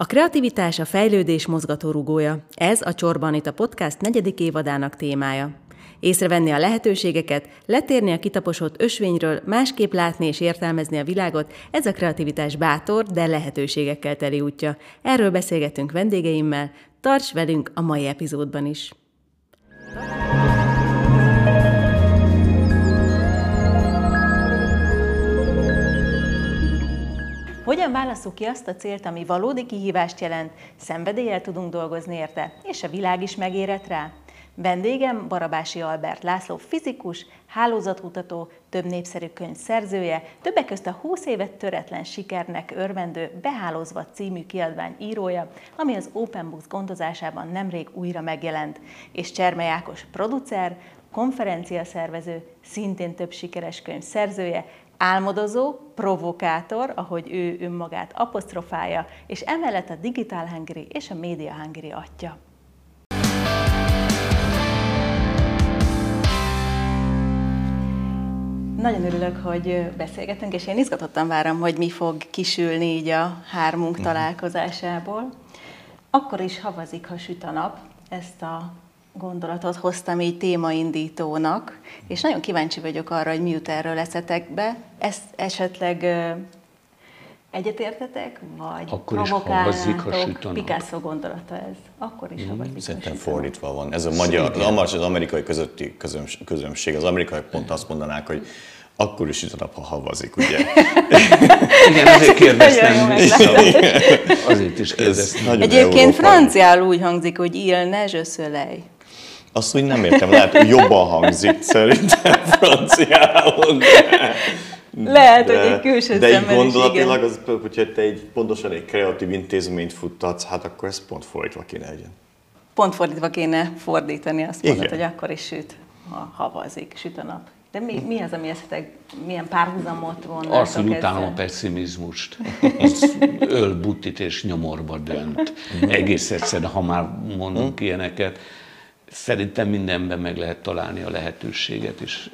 A kreativitás a fejlődés mozgatórugója. Ez a Csorban itt a podcast negyedik évadának témája. Észrevenni a lehetőségeket, letérni a kitaposott ösvényről, másképp látni és értelmezni a világot, ez a kreativitás bátor, de lehetőségekkel teli útja. Erről beszélgetünk vendégeimmel, tarts velünk a mai epizódban is! Hogyan válaszuk ki azt a célt, ami valódi kihívást jelent, szenvedéllyel tudunk dolgozni érte, és a világ is megérett rá? Vendégem Barabási Albert László fizikus, hálózatkutató, több népszerű könyv szerzője, többek közt a 20 évet töretlen sikernek örvendő Behálózva című kiadvány írója, ami az Open Books gondozásában nemrég újra megjelent, és Cserme Jákos producer, konferenciaszervező, szintén több sikeres könyv szerzője, álmodozó, provokátor, ahogy ő önmagát apostrofálja, és emellett a Digital Hungary és a Media Hungary atya. Nagyon örülök, hogy beszélgetünk, és én izgatottan várom, hogy mi fog kisülni így a hármunk mhm. találkozásából. Akkor is havazik, ha süt a nap. Ezt a gondolatot hoztam így témaindítónak, és nagyon kíváncsi vagyok arra, hogy mi jut erről eszetek be. Ezt esetleg egyetértetek, vagy Akkor is havazik, ha süt a Picasso gondolata ez. Akkor is mm, havazik, Szerintem fordítva van. Ez a magyar, az, az amerikai közötti közömség. Az amerikai pont azt mondanák, hogy akkor is süt a nap, ha havazik, ugye? Igen, azért kérdeztem. azért is kérdeztem. Egyébként franciául úgy hangzik, hogy il neige je soleil. Azt úgy nem értem, lehet, hogy jobban hangzik szerintem franciául. De... Lehet, de, hogy egy külső De egy gondolatilag, az, hogyha te egy, pontosan egy kreatív intézményt futtatsz, hát akkor ez pont fordítva kéne legyen. Pont fordítva kéne fordítani, azt mondod, hogy akkor is süt, ha havazik, süt a nap. De mi, mi az, ami esetleg, milyen párhuzamot vonnátok Azt, hogy utálom a pessimizmust. Az öl, butit és nyomorba dönt. Egész egyszerűen, ha már mondunk hmm. ilyeneket, szerintem mindenben meg lehet találni a lehetőséget, és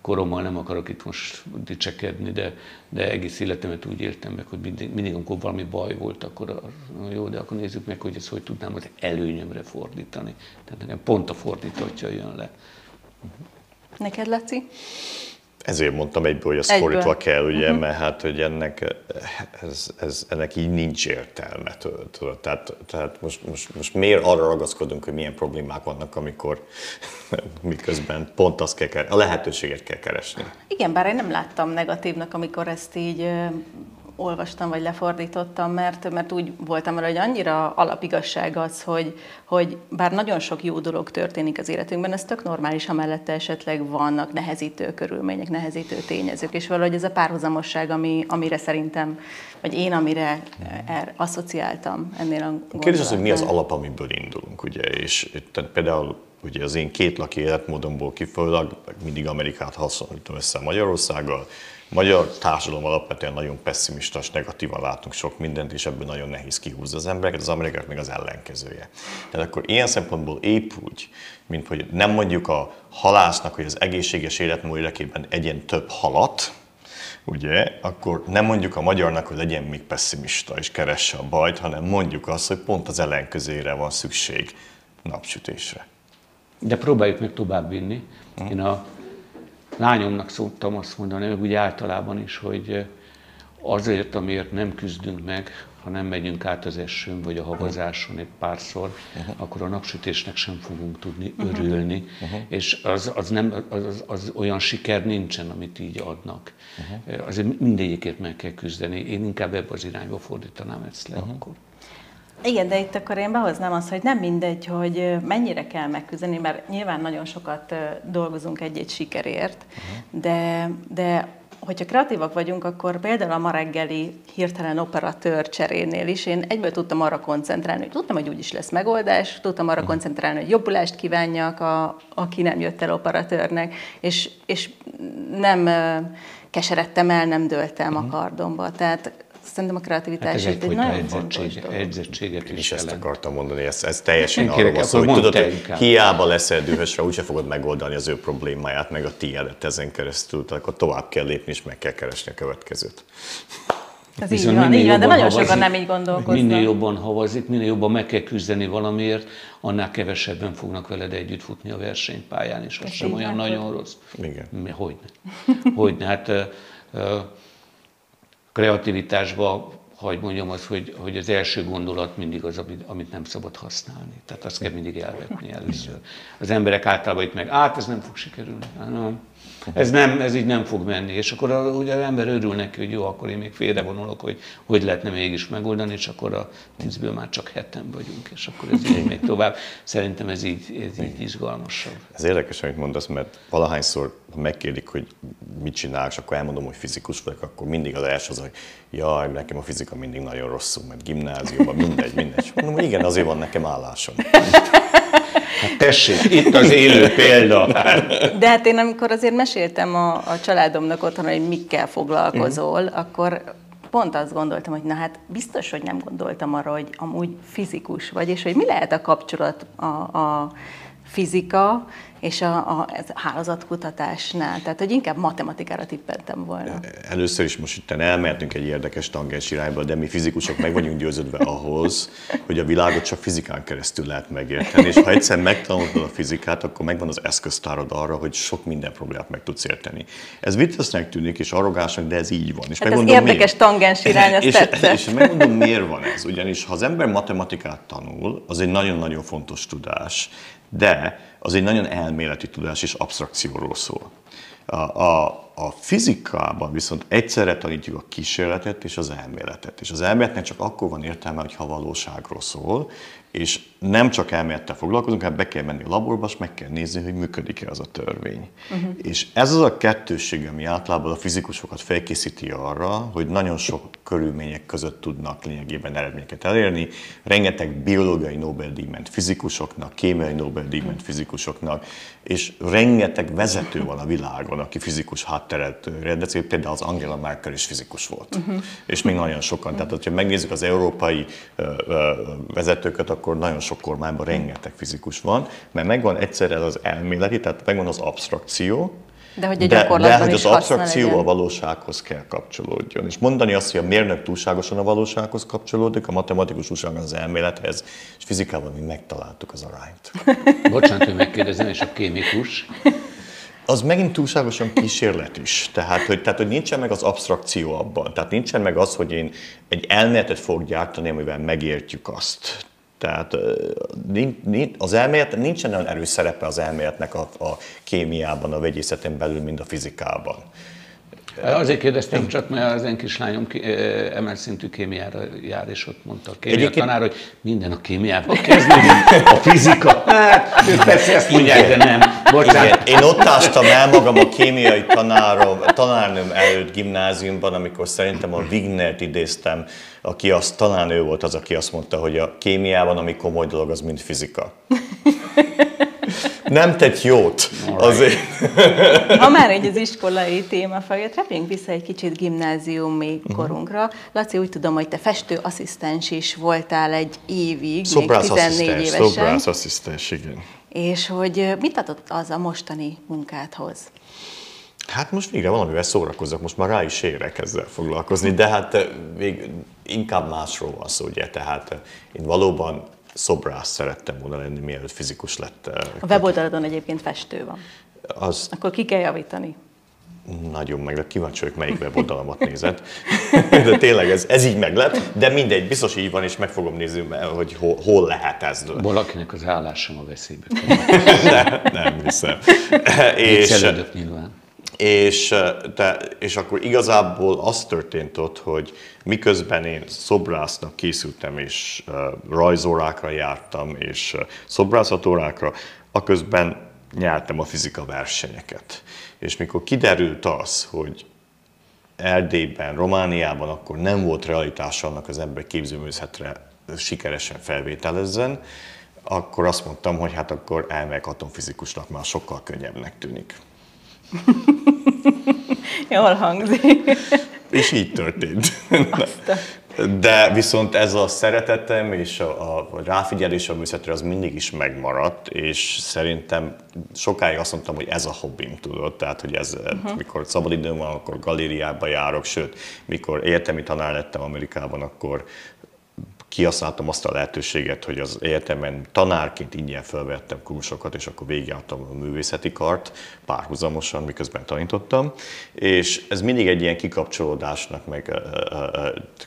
korommal nem akarok itt most dicsekedni, de, de egész életemet úgy éltem meg, hogy mindig, mindig amikor valami baj volt, akkor jó, de akkor nézzük meg, hogy ezt hogy tudnám az előnyömre fordítani. Tehát nekem pont a fordítottja jön le. Neked, Laci? Ezért mondtam egyből, hogy a fordítva kell, ugye, uh-huh. mert hát, hogy ennek, ez, ez, ennek így nincs értelme. Tudod. Tehát, tehát most, most, most miért arra ragaszkodunk, hogy milyen problémák vannak, amikor miközben pont azt kell, a lehetőséget kell keresni. Igen, bár én nem láttam negatívnak, amikor ezt így olvastam, vagy lefordítottam, mert, mert úgy voltam vele, hogy annyira alapigazság az, hogy, hogy bár nagyon sok jó dolog történik az életünkben, ez tök normális, ha mellette esetleg vannak nehezítő körülmények, nehezítő tényezők, és valahogy ez a párhuzamosság, ami, amire szerintem, vagy én amire er, asszociáltam ennél a Kérdés az, hogy mi az alap, amiből indulunk, ugye, és tehát például ugye az én két laki életmódomból kifolyólag mindig Amerikát hasonlítom össze Magyarországgal, magyar társadalom alapvetően nagyon pessimista és negatívan látunk sok mindent, és ebből nagyon nehéz kihúzni az embereket, az amerikák meg az ellenkezője. Tehát akkor ilyen szempontból épp úgy, mint hogy nem mondjuk a halásznak, hogy az egészséges életmód érdekében egyen több halat, ugye, akkor nem mondjuk a magyarnak, hogy legyen még pessimista és keresse a bajt, hanem mondjuk azt, hogy pont az ellenkezőjére van szükség napsütésre. De próbáljuk meg tovább vinni. Én a lányomnak szoktam azt mondani, meg úgy általában is, hogy azért, amiért nem küzdünk meg, ha nem megyünk át az esőn vagy a havazáson egy párszor, uh-huh. akkor a napsütésnek sem fogunk tudni uh-huh. örülni, uh-huh. és az, az, nem, az, az olyan siker nincsen, amit így adnak. Uh-huh. Azért mindegyikért meg kell küzdeni. Én inkább ebbe az irányba fordítanám ezt le uh-huh. akkor. Igen, de itt akkor én behoznám azt, hogy nem mindegy, hogy mennyire kell megküzdeni, mert nyilván nagyon sokat dolgozunk egy-egy sikerért, uh-huh. de, de hogyha kreatívak vagyunk, akkor például a ma reggeli hirtelen operatőr cserénél is én egyből tudtam arra koncentrálni, hogy tudtam, hogy úgyis lesz megoldás, tudtam arra koncentrálni, hogy jobbulást kívánjak, a, aki nem jött el operatőrnek, és, és nem keseredtem el, nem döltem uh-huh. a kardomba. Tehát szerintem a kreativitás hát ez egy, egy nagyon edzettség, edzettséget is, is ezt akartam mondani, ez, ez teljesen arról van szó, hogy tudod, hogy hiába leszel dühösre, úgyse fogod megoldani az ő problémáját, meg a tiédet ezen keresztül, tehát akkor tovább kell lépni, és meg kell keresni a következőt. Ez így van, így van, de nagyon sokan nem így gondolkoznak. Minél jobban havazik, minél jobban meg kell küzdeni valamiért, annál kevesebben fognak veled együtt futni a versenypályán, és az sem olyan nagyon rossz. Igen. Hogyne. Hogyne. Hát kreativitásban hogy mondjam azt, hogy, hogy az első gondolat mindig az, amit, amit nem szabad használni. Tehát azt kell mindig elvetni először. Az emberek általában itt meg, át ez nem fog sikerülni. Nem. Ez, nem, ez így nem fog menni. És akkor a, ugye az ember örül neki, hogy jó, akkor én még félrevonulok, hogy hogy lehetne mégis megoldani, és akkor a tízből már csak heten vagyunk, és akkor ez így még tovább. Szerintem ez így, ez így izgalmasabb. Ez érdekes, amit mondasz, mert valahányszor megkérdik, hogy mit csinál, és akkor elmondom, hogy fizikus vagyok, akkor mindig az első az, hogy jaj, nekem a fizika mindig nagyon rosszul, mert gimnáziumban mindegy, mindegy. Mondom, hogy igen, azért van nekem állásom. Hát tessék, itt az élő példa. De hát én amikor azért meséltem a, a családomnak otthon, hogy mikkel foglalkozol, mm. akkor pont azt gondoltam, hogy na hát biztos, hogy nem gondoltam arra, hogy amúgy fizikus vagy, és hogy mi lehet a kapcsolat a, a fizika és a, a, a hálózatkutatásnál. Tehát, hogy inkább matematikára tippeltem volna. Először is most itt elmehetünk egy érdekes tangens irányba, de mi fizikusok meg vagyunk győződve ahhoz, hogy a világot csak fizikán keresztül lehet megérteni, és ha egyszer megtanulod a fizikát, akkor megvan az eszköztárod arra, hogy sok minden problémát meg tudsz érteni. Ez viccesnek tűnik és arrogánsnak, de ez így van. És hát ez érdekes miért. tangens irány, és, és, és megmondom, miért van ez. Ugyanis ha az ember matematikát tanul, az egy nagyon-nagyon fontos tudás, de az egy nagyon elméleti tudás és abstrakcióról szól. A, a, a fizikában viszont egyszerre tanítjuk a kísérletet és az elméletet. És az elméletnek csak akkor van értelme, hogyha valóságról szól, és nem csak elmélettel foglalkozunk, hanem be kell menni a laborba, és meg kell nézni, hogy működik-e az a törvény. Uh-huh. És ez az a kettősség, ami általában a fizikusokat felkészíti arra, hogy nagyon sok körülmények között tudnak lényegében eredményeket elérni. Rengeteg biológiai Nobel-díj ment fizikusoknak, kémiai Nobel-díj ment fizikusoknak, és rengeteg vezető van a világon, aki fizikus hátteret rendezik, például az Angela Merkel is fizikus volt, uh-huh. és még nagyon sokan. Tehát, ha megnézzük az európai vezetőket, akkor nagyon sok kormányban rengeteg fizikus van, mert megvan egyszerre az elméleti, tehát megvan az abstrakció, de hogy, a de, de hogy az abstrakció a valósághoz kell kapcsolódjon. És mondani azt, hogy a mérnök túlságosan a valósághoz kapcsolódik, a matematikus túlságosan az elmélethez, és fizikában mi megtaláltuk az arányt. Bocsánat, hogy megkérdezem, és a kémikus? az megint túlságosan kísérlet is. Tehát hogy, tehát, hogy nincsen meg az abstrakció abban. Tehát nincsen meg az, hogy én egy elméletet fogok gyártani, amivel megértjük azt. Tehát az elmélet, nincsen olyan erős szerepe az elméletnek a, a kémiában, a vegyészeten belül, mint a fizikában. Azért kérdeztem csak, mert az én kislányom emelt szintű kémiára jár, és ott mondta a kémia Egyébként... tanár, hogy minden a kémiával kezdődik, a fizika. Hát, persze ezt mondják, de nem. Bocsánat. Igen. Én ott ástam el magam a kémiai tanárom, tanárnőm előtt gimnáziumban, amikor szerintem a Wignert idéztem, aki azt, talán ő volt az, aki azt mondta, hogy a kémiában, ami komoly dolog, az mind fizika. Nem tett jót azért. Ha már egy az iskolai téma feljött, repjünk vissza egy kicsit gimnáziumi uh-huh. korunkra. Laci, úgy tudom, hogy te festőasszisztens is voltál egy évig, Szobrász még 14 évesen. Szobrász asszisztens, igen. És hogy mit adott az a mostani munkádhoz? Hát most végre valamivel szórakozok, most már rá is érek ezzel foglalkozni, de hát még inkább másról van szó, ugye, tehát én valóban szobrász szerettem volna lenni, mielőtt fizikus lett. A weboldaladon egyébként festő van. Az... Akkor ki kell javítani. Nagyon meg lett, kíváncsi vagyok, melyik weboldalamat nézett. De tényleg ez, ez így meg lett, de mindegy, biztos így van, és meg fogom nézni, hogy hol, hol lehet ez. Valakinek az állásom a veszélybe. nem, nem hiszem. és, nyilván és, de, és akkor igazából az történt ott, hogy miközben én szobrásznak készültem, és uh, rajzórákra jártam, és uh, szobrászatórákra, aközben nyertem a fizika versenyeket. És mikor kiderült az, hogy Erdélyben, Romániában akkor nem volt realitás annak az ember képzőművészetre sikeresen felvételezzen, akkor azt mondtam, hogy hát akkor elmegyek atomfizikusnak, már sokkal könnyebbnek tűnik. Jól hangzik. És így történt. De viszont ez a szeretetem és a, a ráfigyelés a művészetre az mindig is megmaradt, és szerintem sokáig azt mondtam, hogy ez a hobbim, tudod, tehát hogy ez, uh-huh. mikor szabadidőm van, akkor galériába járok, sőt, mikor egyetemi tanár lettem Amerikában, akkor kihasználtam azt a lehetőséget, hogy az egyetemen tanárként ingyen felvettem kursokat, és akkor végigjártam a művészeti kart párhuzamosan, miközben tanítottam, és ez mindig egy ilyen kikapcsolódásnak, meg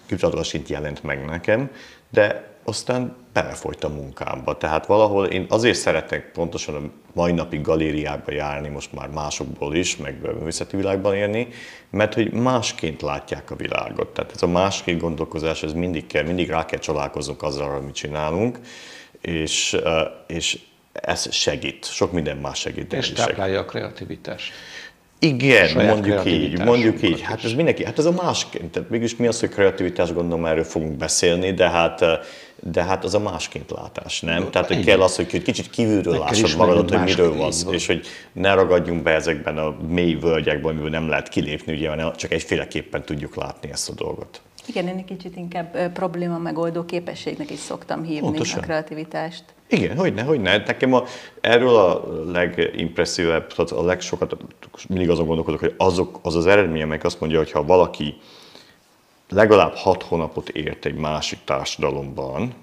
kikapcsolódásint jelent meg nekem, de aztán belefolyt a munkámba. Tehát valahol én azért szeretek pontosan a mai napig galériákba járni, most már másokból is, meg művészeti világban élni, mert hogy másként látják a világot. Tehát ez a másként gondolkozás, ez mindig kell, mindig rá kell csalálkoznunk azzal, amit csinálunk, és, és ez segít, sok minden más segít. És táplálja a kreativitást. Igen, mondjuk így, mondjuk így. Hát ez mindenki, hát ez a másként. Tehát mégis mi az, hogy kreativitás, gondolom erről fogunk beszélni, de hát de hát az a másként látás, nem? Tehát, hogy kell az, hogy kicsit kívülről lássad magadat, hogy miről van, és hogy ne ragadjunk be ezekben a mély völgyekben, amiből nem lehet kilépni, ugye, hanem csak egyféleképpen tudjuk látni ezt a dolgot. Igen, én egy kicsit inkább probléma megoldó képességnek is szoktam hívni Pontosan. a kreativitást. Igen, hogy ne, hogy ne. Nekem a, erről a legimpresszívebb, a legsokat mindig azon gondolkodok, hogy azok, az az eredmény, amelyik azt mondja, hogy ha valaki legalább hat hónapot ért egy másik társadalomban,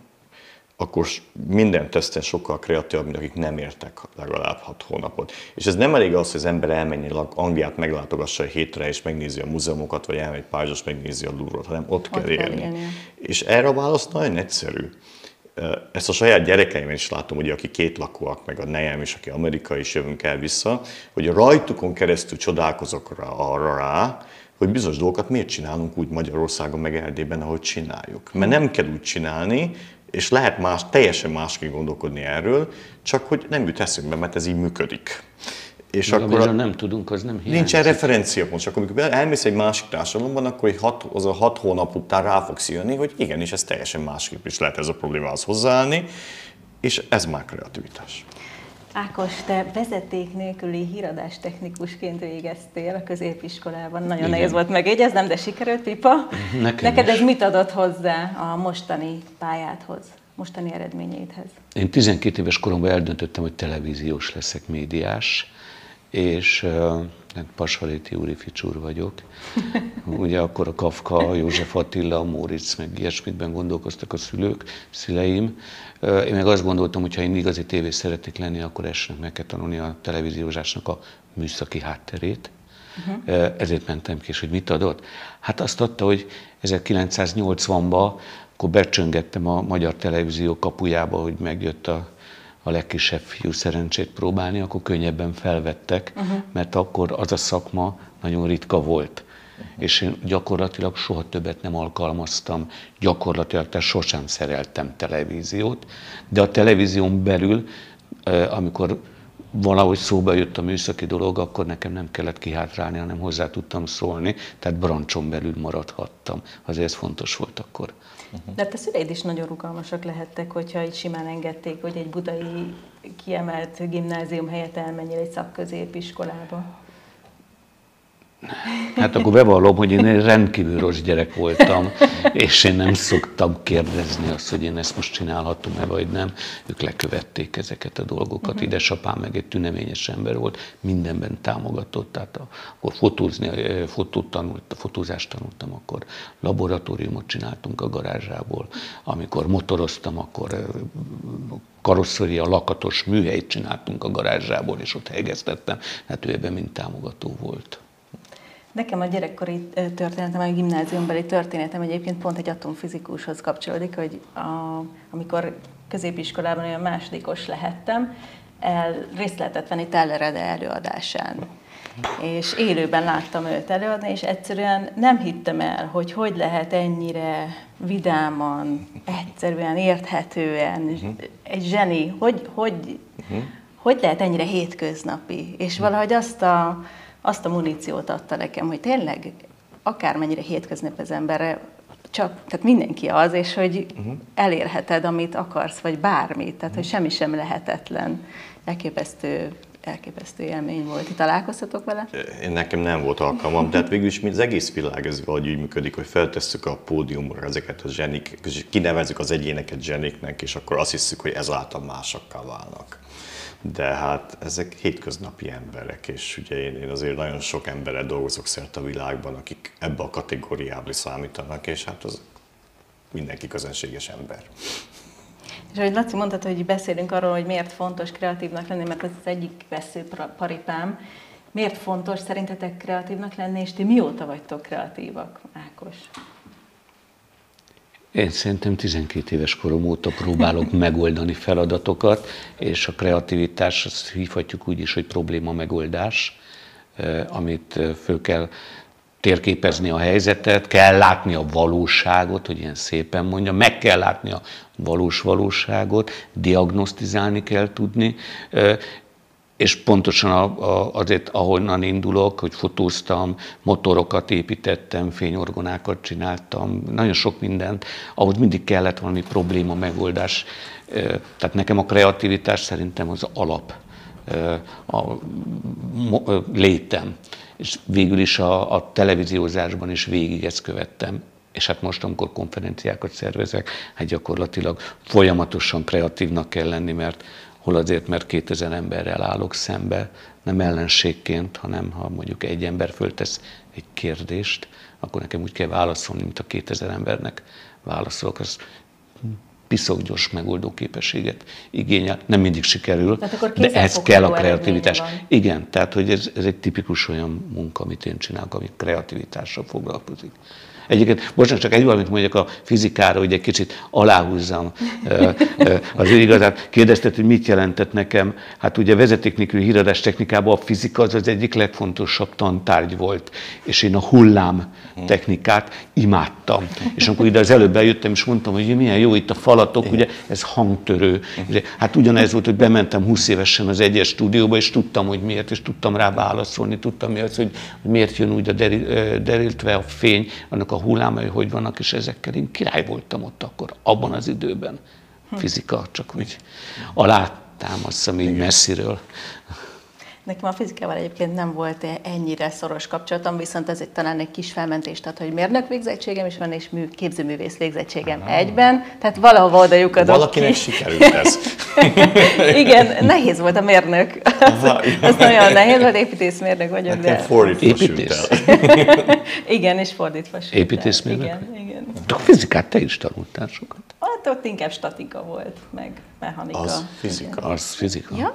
akkor minden teszten sokkal kreatívabb, mint akik nem értek legalább hat hónapot. És ez nem elég az, hogy az ember elmenjen Angliát, meglátogassa egy hétre, és megnézi a múzeumokat, vagy elmegy Párizsos, megnézi a Louvre-ot, hanem ott, ott kell élni. élni. És erre a válasz nagyon egyszerű. Ezt a saját gyerekeimben is látom, ugye, aki két lakóak, meg a nejem is, aki amerikai, is jövünk el vissza, hogy rajtukon keresztül csodálkozok rá, arra rá, hogy bizonyos dolgokat miért csinálunk úgy Magyarországon, meg Erdélyben, ahogy csináljuk. Mert nem kell úgy csinálni, és lehet más, teljesen másként gondolkodni erről, csak hogy nem jut eszünkbe, mert ez így működik. És Meg akkor a, nem tudunk, az nem hiányzik. Nincsen referenciapont, csak amikor elmész egy másik társadalomban, akkor egy hat, az a hat hónap után rá fogsz jönni, hogy igenis, ez teljesen másképp is lehet ez a problémához hozzáállni, és ez már kreativitás. Ákos, te vezeték nélküli híradás technikusként végeztél a középiskolában. Nagyon Igen. nehéz volt megjegyeznem, de sikerült, Pipa. Nekem Neked is. ez mit adott hozzá a mostani pályádhoz, mostani eredményeidhez? Én 12 éves koromban eldöntöttem, hogy televíziós leszek, médiás, és Pasvaléti úri ficsúr vagyok. Ugye akkor a Kafka, József Attila, a Móricz, meg ilyesmikben gondolkoztak a szülők, szüleim. Én meg azt gondoltam, hogy ha én igazi tévés szeretnék lenni, akkor esnek meg kell tanulni a televíziózásnak a műszaki hátterét. Uh-huh. Ezért mentem ki, és hogy mit adott? Hát azt adta, hogy 1980-ban, akkor becsöngettem a magyar televízió kapujába, hogy megjött a, a legkisebb fiú szerencsét próbálni, akkor könnyebben felvettek, uh-huh. mert akkor az a szakma nagyon ritka volt és én gyakorlatilag soha többet nem alkalmaztam, gyakorlatilag tehát sosem szereltem televíziót, de a televízión belül, amikor valahogy szóba jött a műszaki dolog, akkor nekem nem kellett kihátrálni, hanem hozzá tudtam szólni, tehát brancson belül maradhattam. Azért ez fontos volt akkor. De hát a szüleid is nagyon rugalmasak lehettek, hogyha így simán engedték, hogy egy budai kiemelt gimnázium helyett elmenjél egy szakközépiskolába. Hát akkor bevallom, hogy én rendkívül rossz gyerek voltam, és én nem szoktam kérdezni azt, hogy én ezt most csinálhatom-e, vagy nem. Ők lekövették ezeket a dolgokat. Uh-huh. Idesapám meg egy tüneményes ember volt, mindenben támogatott. Tehát akkor fotózni, fotót tanult, fotózást tanultam, akkor laboratóriumot csináltunk a garázsából. Amikor motoroztam, akkor karosszéria lakatos műhelyt csináltunk a garázsából, és ott hegesztettem. Hát ő ebben mind támogató volt. Nekem a gyerekkori történetem, a gimnáziumbeli történetem egyébként pont egy atomfizikushoz kapcsolódik, hogy a, amikor középiskolában olyan másodikos lehettem, el, részt lehetett venni Tellerede előadásán. És élőben láttam őt előadni, és egyszerűen nem hittem el, hogy hogy lehet ennyire vidáman, egyszerűen, érthetően, uh-huh. egy zseni, hogy, hogy, uh-huh. hogy lehet ennyire hétköznapi. És valahogy azt a, azt a muníciót adta nekem, hogy tényleg akármennyire hétköznap az emberre, csak, tehát mindenki az, és hogy uh-huh. elérheted, amit akarsz, vagy bármit, tehát hogy semmi sem lehetetlen. Elképesztő elképesztő élmény volt. Ti találkoztatok vele? Én nekem nem volt alkalmam, de hát végül is az egész világ ez valahogy úgy működik, hogy feltesszük a pódiumra ezeket a zsenik, és kinevezzük az egyéneket zseniknek, és akkor azt hiszük, hogy ezáltal másokká válnak. De hát ezek hétköznapi emberek, és ugye én, én azért nagyon sok emberrel dolgozok szerte a világban, akik ebbe a kategóriába számítanak, és hát az mindenki közönséges ember. És ahogy Laci mondtad, hogy beszélünk arról, hogy miért fontos kreatívnak lenni, mert ez az egyik veszőparipám. Miért fontos szerintetek kreatívnak lenni, és ti mióta vagytok kreatívak, Ákos? Én szerintem 12 éves korom óta próbálok megoldani feladatokat, és a kreativitás, azt hívhatjuk úgy is, hogy probléma megoldás, amit föl kell térképezni a helyzetet, kell látni a valóságot, hogy ilyen szépen mondja, meg kell látni a valós valóságot, diagnosztizálni kell tudni, és pontosan azért, ahonnan indulok, hogy fotóztam, motorokat építettem, fényorgonákat csináltam, nagyon sok mindent, ahhoz mindig kellett valami probléma megoldás. Tehát nekem a kreativitás szerintem az alap a létem és végül is a, a televíziózásban is végig ezt követtem. És hát most, amikor konferenciákat szervezek, hát gyakorlatilag folyamatosan kreatívnak kell lenni, mert hol azért, mert 2000 emberrel állok szembe, nem ellenségként, hanem ha mondjuk egy ember föltesz egy kérdést, akkor nekem úgy kell válaszolni, mint a 2000 embernek válaszolok. Az piszok gyors megoldó képességet igényel. Nem mindig sikerül, de ez kell a kreativitás. Igen, tehát hogy ez, ez egy tipikus olyan munka, amit én csinálok, ami kreativitással foglalkozik. Egyébként, bocsánat, csak egy valamit mondjak a fizikára, hogy egy kicsit aláhúzzam az ő igazát. Kérdezted, hogy mit jelentett nekem. Hát ugye vezeték nélküli híradás technikában a fizika az az egyik legfontosabb tantárgy volt, és én a hullám technikát imádtam. És amikor ide az előbb eljöttem, és mondtam, hogy milyen jó itt a falatok, ugye ez hangtörő. Hát ugyanez volt, hogy bementem 20 évesen az egyes stúdióba, és tudtam, hogy miért, és tudtam rá válaszolni, tudtam mi az, hogy miért jön úgy a deriltve a fény, annak a hullámai hogy vannak, és ezekkel én király voltam ott akkor, abban az időben. Fizika, csak úgy alá támaszom így messziről. Nekem a fizikával egyébként nem volt ennyire szoros kapcsolatom, viszont ez egy, talán egy kis felmentés, tehát hogy mérnök végzettségem is van, és mű, képzőművész végzettségem Aha. egyben, tehát valahova oda lyukadok Valakinek ki. sikerült ez. Igen, nehéz volt a mérnök. Ez nagyon nehéz volt, építészmérnök vagyok, Nekem de... fordítva Építész. Igen, és fordítva sült Építészmérnök? Igen, igen. De a fizikát te is tanultál sokat. Hát ott inkább statika volt, meg mechanika. Az fizika. Az fizika. Ja.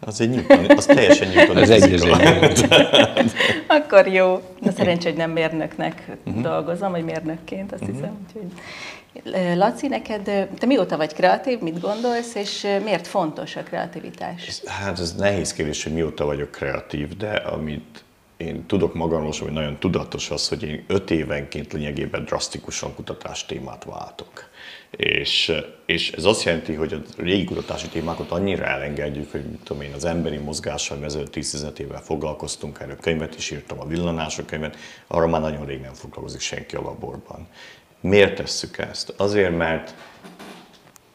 Az egy Newton, az teljesen Newton. Ez egy Akkor jó. Na szerencsé, hogy nem mérnöknek uh-huh. dolgozom, vagy mérnökként, azt uh-huh. hiszem. Úgyhogy... Laci, neked, te mióta vagy kreatív, mit gondolsz, és miért fontos a kreativitás? Hát ez nehéz kérdés, hogy mióta vagyok kreatív, de amit én tudok magamról, hogy nagyon tudatos az, hogy én öt évenként lényegében drasztikusan kutatás témát váltok. És, és ez azt jelenti, hogy a régi kutatási témákat annyira elengedjük, hogy mit tudom én, az emberi mozgással ezelőtt 10 évvel foglalkoztunk, erről könyvet is írtam, a villanások könyvet, arra már nagyon rég nem foglalkozik senki a laborban. Miért tesszük ezt? Azért, mert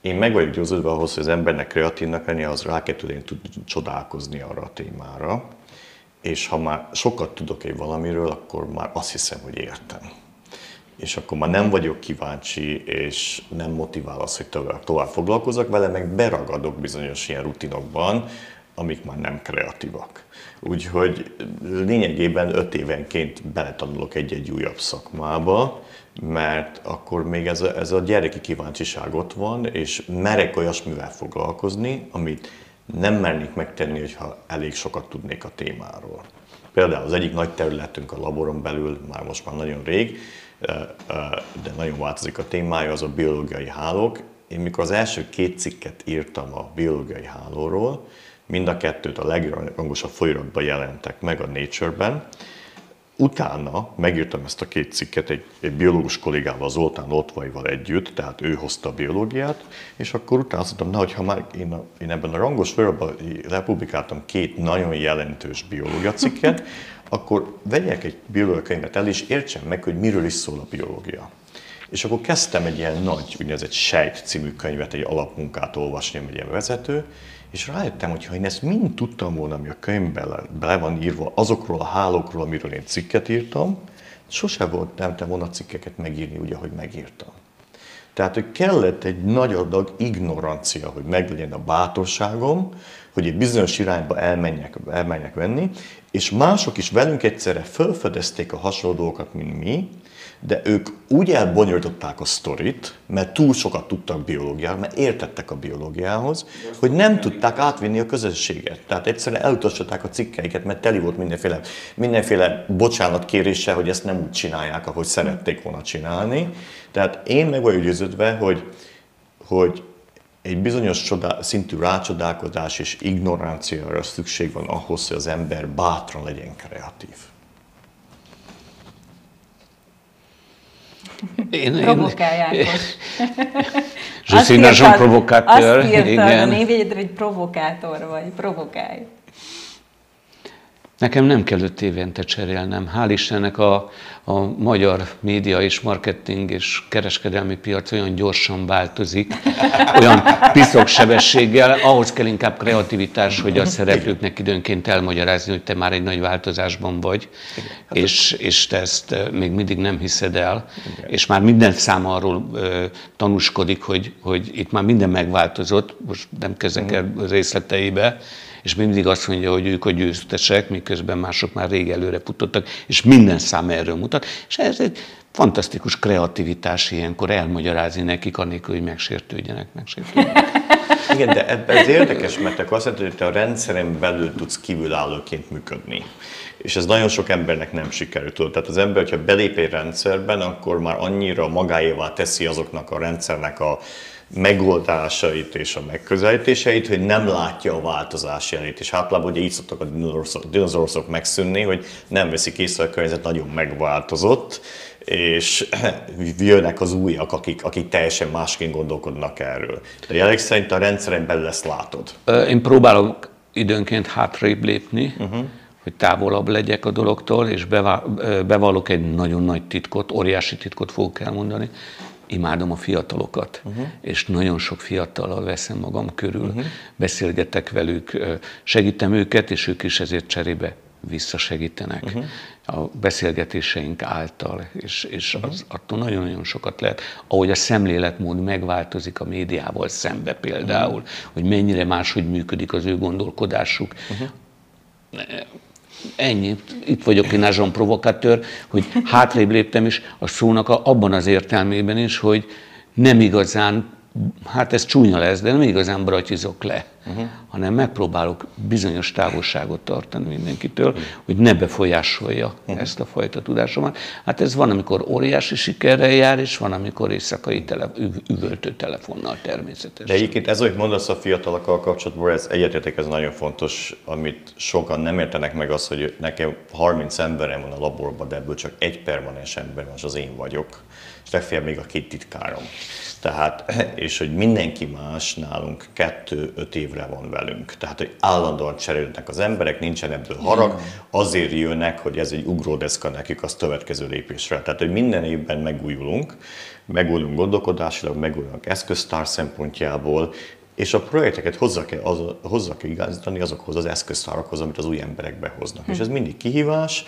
én meg vagyok győződve ahhoz, hogy az embernek kreatívnak lenni, az rá kell tudni csodálkozni arra a témára, és ha már sokat tudok egy valamiről, akkor már azt hiszem, hogy értem és akkor már nem vagyok kíváncsi, és nem motivál az, hogy tovább, tovább foglalkozok vele, meg beragadok bizonyos ilyen rutinokban, amik már nem kreatívak. Úgyhogy lényegében öt évenként beletanulok egy-egy újabb szakmába, mert akkor még ez a, ez a gyereki kíváncsiság ott van, és merek olyasmivel foglalkozni, amit nem mernék megtenni, hogyha elég sokat tudnék a témáról. Például az egyik nagy területünk a laboron belül, már most már nagyon rég, de nagyon változik a témája, az a biológiai hálók. Én mikor az első két cikket írtam a biológiai hálóról, mind a kettőt a legrangosabb folyiratban jelentek meg a Nature-ben, Utána megírtam ezt a két cikket egy, egy biológus kollégával, Zoltán Otvaival együtt, tehát ő hozta a biológiát, és akkor utána azt mondtam, na, hogyha már én, a, én ebben a rangos folyamatban republikáltam két nagyon jelentős biológia cikket, akkor vegyek egy biológia könyvet el, és értsem meg, hogy miről is szól a biológia. És akkor kezdtem egy ilyen nagy, úgynevezett Sejt című könyvet, egy alapmunkát olvasni, egy ilyen vezető, és rájöttem, hogy ha én ezt mind tudtam volna, ami a könyvben le van írva, azokról a hálókról, amiről én cikket írtam, sose volt nem te volna cikkeket megírni úgy, ahogy megírtam. Tehát, hogy kellett egy nagy adag ignorancia, hogy meglegyen a bátorságom, hogy egy bizonyos irányba elmenjek, elmenjek venni, és mások is velünk egyszerre felfedezték a hasonló dolgokat, mint mi, de ők úgy elbonyolították a sztorit, mert túl sokat tudtak biológiáról, mert értettek a biológiához, hogy nem tudták átvinni a közösséget. Tehát egyszerűen elutasították a cikkeiket, mert teli volt mindenféle, mindenféle bocsánatkéréssel, hogy ezt nem úgy csinálják, ahogy szerették volna csinálni. Tehát én meg vagyok győződve, hogy, hogy egy bizonyos csodá, szintű rácsodálkozás és ignoránciára szükség van ahhoz, hogy az ember bátran legyen kreatív. Én, én... Je suis un agent provocateur. Azt írtad igen. a névjegyedre, hogy provokátor vagy, provokálj. Nekem nem kell öt évente cserélnem. Hál' Istennek a, a magyar média és marketing és kereskedelmi piac olyan gyorsan változik, olyan piszok sebességgel, ahhoz kell inkább kreativitás, hogy a szereplőknek időnként elmagyarázni, hogy te már egy nagy változásban vagy, hát és, és te ezt még mindig nem hiszed el, Igen. és már minden szám arról uh, tanúskodik, hogy, hogy itt már minden megváltozott, most nem kezdek el részleteibe, és mindig azt mondja, hogy ők a győztesek, miközben mások már rég előre futottak, és minden szám erről mutat, és ez egy fantasztikus kreativitás ilyenkor elmagyarázni nekik, anélkül, hogy megsértődjenek, megsértődjenek. Igen, de ez érdekes, mert te azt mondod, hogy te a rendszeren belül tudsz kívülállóként működni. És ez nagyon sok embernek nem sikerült. Tehát az ember, hogyha belép egy rendszerben, akkor már annyira magáévá teszi azoknak a rendszernek a megoldásait és a megközelítéseit, hogy nem látja a változás jelét. És általában ugye így szoktak a dinoszauruszok, megszűnni, hogy nem veszik észre, a környezet nagyon megváltozott, és jönnek az újak, akik, akik teljesen másként gondolkodnak erről. De jelenleg szerint a rendszeren belül ezt látod. Én próbálok időnként hátrébb lépni, uh-huh. hogy távolabb legyek a dologtól, és bevallok egy nagyon nagy titkot, óriási titkot fogok elmondani imádom a fiatalokat, uh-huh. és nagyon sok fiatallal veszem magam körül, uh-huh. beszélgetek velük, segítem őket, és ők is ezért cserébe visszasegítenek uh-huh. a beszélgetéseink által, és, és uh-huh. az attól nagyon-nagyon sokat lehet. Ahogy a szemléletmód megváltozik a médiával szembe például, uh-huh. hogy mennyire máshogy működik az ő gondolkodásuk. Uh-huh Ennyi. Itt vagyok én azon provokatőr, hogy hátrébb léptem is a szónak abban az értelmében is, hogy nem igazán hát ez csúnya lesz, de nem igazán bratyizok le, uh-huh. hanem megpróbálok bizonyos távolságot tartani mindenkitől, uh-huh. hogy ne befolyásolja uh-huh. ezt a fajta tudásomat. Hát ez van, amikor óriási sikerrel jár, és van, amikor éjszakai tele, üvöltő telefonnal természetesen. De egyébként ez, hogy mondasz a fiatalokkal kapcsolatban, ez egyetértek, ez nagyon fontos, amit sokan nem értenek meg az, hogy nekem 30 emberem van a laborban, de ebből csak egy permanens ember van, és az én vagyok, és legfeljebb még a két titkárom. Tehát, és hogy mindenki más nálunk kettő-öt évre van velünk. Tehát, hogy állandóan cserélnek az emberek, nincsen ebből harag, azért jönnek, hogy ez egy ugródeszka nekik az következő lépésre. Tehát, hogy minden évben megújulunk, megújulunk gondolkodásilag, megújulunk eszköztár szempontjából, és a projekteket hozzá kell, az, hozzá kell igazítani azokhoz az eszköztárakhoz, amit az új emberek behoznak. Hm. És ez mindig kihívás,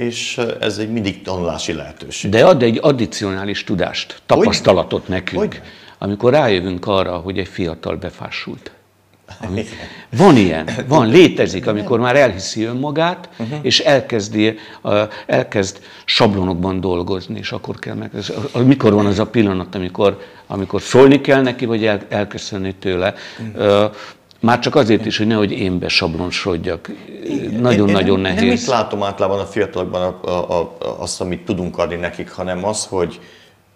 és ez egy mindig tanulási lehetőség. De ad egy addicionális tudást, tapasztalatot hogy? nekünk, hogy? amikor rájövünk arra, hogy egy fiatal befásult. Ami, van ilyen, van, létezik, amikor már elhiszi önmagát, uh-huh. és elkezdi, elkezd sablonokban dolgozni, és akkor kell meg, mikor van az a pillanat, amikor, amikor szólni kell neki, vagy el, elköszönni tőle. Uh-huh. Már csak azért is, hogy nehogy én besablonsodjak. Nagyon-nagyon nehéz. Nem itt látom általában a fiatalokban a, a, a, azt, amit tudunk adni nekik, hanem az, hogy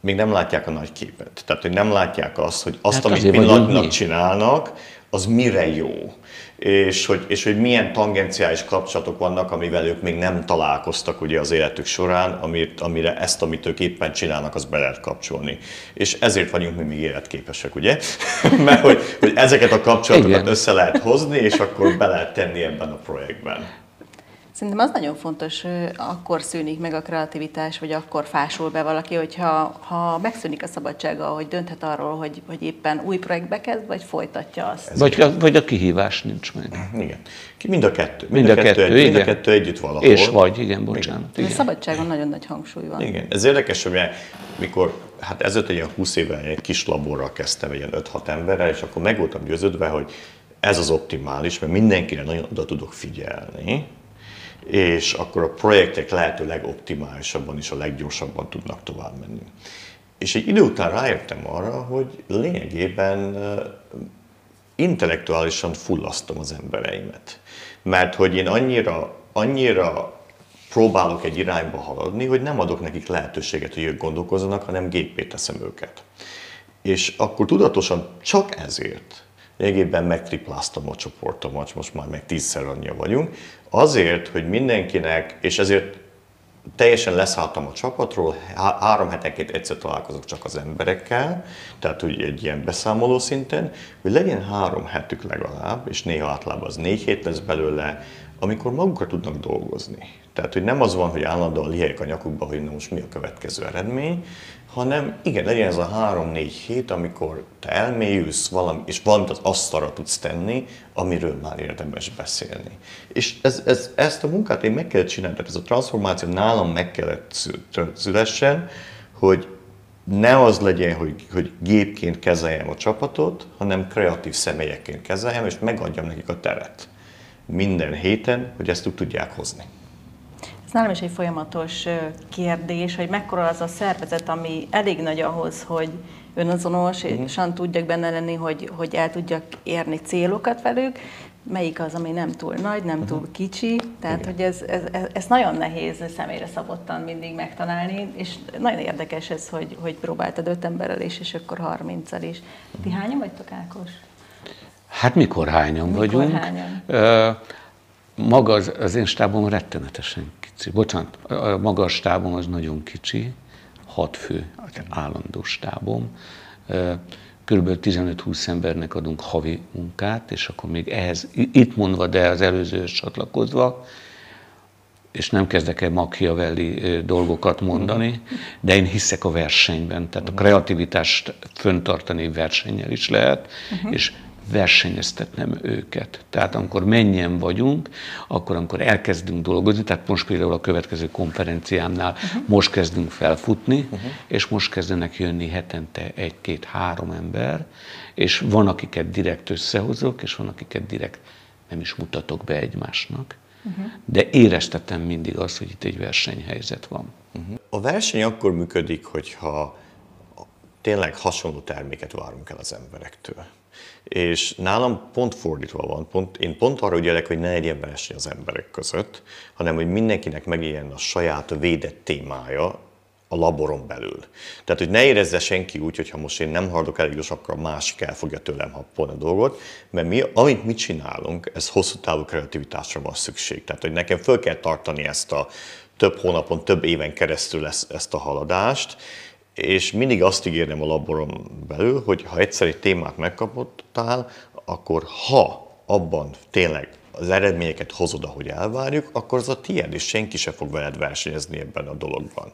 még nem látják a nagy képet. Tehát, hogy nem látják azt, hogy azt, hát amit pillanatnak csinálnak, az mire jó és hogy, és hogy milyen tangenciális kapcsolatok vannak, amivel ők még nem találkoztak ugye az életük során, amit, amire ezt, amit ők éppen csinálnak, az be lehet kapcsolni. És ezért vagyunk mi még életképesek, ugye? Mert hogy, hogy ezeket a kapcsolatokat Igen. össze lehet hozni, és akkor be lehet tenni ebben a projektben. Szerintem az nagyon fontos, akkor szűnik meg a kreativitás, vagy akkor fásul be valaki, hogyha ha megszűnik a szabadsága, hogy dönthet arról, hogy, hogy éppen új projektbe kezd, vagy folytatja azt. Vagy, a, vagy a kihívás nincs meg. Igen. Mind a kettő. Mind, mind, a, kettő, kettő, egy, mind a kettő együtt valahol. És vagy, igen, bocsánat. Igen. A szabadságon nagyon nagy hangsúly van. Igen. Ez érdekes, hogy mikor, hát ezelőtt egy ilyen 20 évvel egy kis laborral kezdtem, egy ilyen 5-6 emberrel, és akkor meg voltam győződve, hogy ez az optimális, mert mindenkire nagyon oda tudok figyelni, és akkor a projektek lehető legoptimálisabban és a leggyorsabban tudnak tovább menni. És egy idő után rájöttem arra, hogy lényegében intellektuálisan fullasztom az embereimet. Mert hogy én annyira, annyira próbálok egy irányba haladni, hogy nem adok nekik lehetőséget, hogy ők gondolkozzanak, hanem gépét teszem őket. És akkor tudatosan csak ezért lényegében megtripláztam a csoportomat, most már meg tízszer annyia vagyunk, azért, hogy mindenkinek, és ezért teljesen leszálltam a csapatról, há- három hetenként egyszer találkozok csak az emberekkel, tehát hogy egy ilyen beszámoló szinten, hogy legyen három hetük legalább, és néha általában az négy hét lesz belőle, amikor magukra tudnak dolgozni. Tehát, hogy nem az van, hogy állandóan lihelyek a nyakukba, hogy na most mi a következő eredmény, hanem igen, legyen ez a három-négy hét, amikor te elmélyülsz valami, és valamit az asztalra tudsz tenni, amiről már érdemes beszélni. És ez, ez, ezt a munkát én meg kellett csinálni, tehát ez a transformáció nálam meg kellett szülessen, hogy ne az legyen, hogy, hogy gépként kezeljem a csapatot, hanem kreatív személyekként kezeljem, és megadjam nekik a teret minden héten, hogy ezt tudják hozni nálam is egy folyamatos kérdés, hogy mekkora az a szervezet, ami elég nagy ahhoz, hogy önazonos, és uh-huh. tudjak benne lenni, hogy, hogy el tudjak érni célokat velük, melyik az, ami nem túl nagy, nem túl kicsi, tehát Igen. hogy ez, ez, ez, ez nagyon nehéz személyre szabottan mindig megtalálni, és nagyon érdekes ez, hogy, hogy próbáltad öt emberrel is, és akkor harminccal is. Ti hányan vagytok, Ákos? Hát mikor hányan mikor vagyunk? Hányan? Uh, maga az, az én stábom rettenetesen kicsi. Bocsánat, a magas stábom az nagyon kicsi, hat fő állandó stábom. Körülbelül 15-20 embernek adunk havi munkát, és akkor még ehhez, itt mondva, de az előzőhöz csatlakozva, és nem kezdek el Machiavelli dolgokat mondani, de én hiszek a versenyben, tehát a kreativitást föntartani versennyel is lehet, uh-huh. és versenyeztetnem őket. Tehát amikor mennyien vagyunk, akkor amikor elkezdünk dolgozni, tehát most például a következő konferenciámnál uh-huh. most kezdünk felfutni, uh-huh. és most kezdenek jönni hetente egy-két-három ember, és van, akiket direkt összehozok, és van, akiket direkt nem is mutatok be egymásnak. Uh-huh. De éreztetem mindig azt, hogy itt egy versenyhelyzet van. Uh-huh. A verseny akkor működik, hogyha tényleg hasonló terméket várunk el az emberektől. És nálam pont fordítva van, pont, én pont arra ügyelek, hogy ne legyen verseny az emberek között, hanem hogy mindenkinek megéljen a saját védett témája, a laboron belül. Tehát, hogy ne érezze senki úgy, hogy ha most én nem hardok elég gyors, akkor másik el fogja tőlem happolni a dolgot, mert mi, amit mi csinálunk, ez hosszú távú kreativitásra van szükség. Tehát, hogy nekem föl kell tartani ezt a több hónapon, több éven keresztül ezt, ezt a haladást, és mindig azt ígérem a laboron belül, hogy ha egyszer egy témát megkapottál, akkor ha abban tényleg az eredményeket hozod, ahogy elvárjuk, akkor az a tiéd, és senki se fog veled versenyezni ebben a dologban.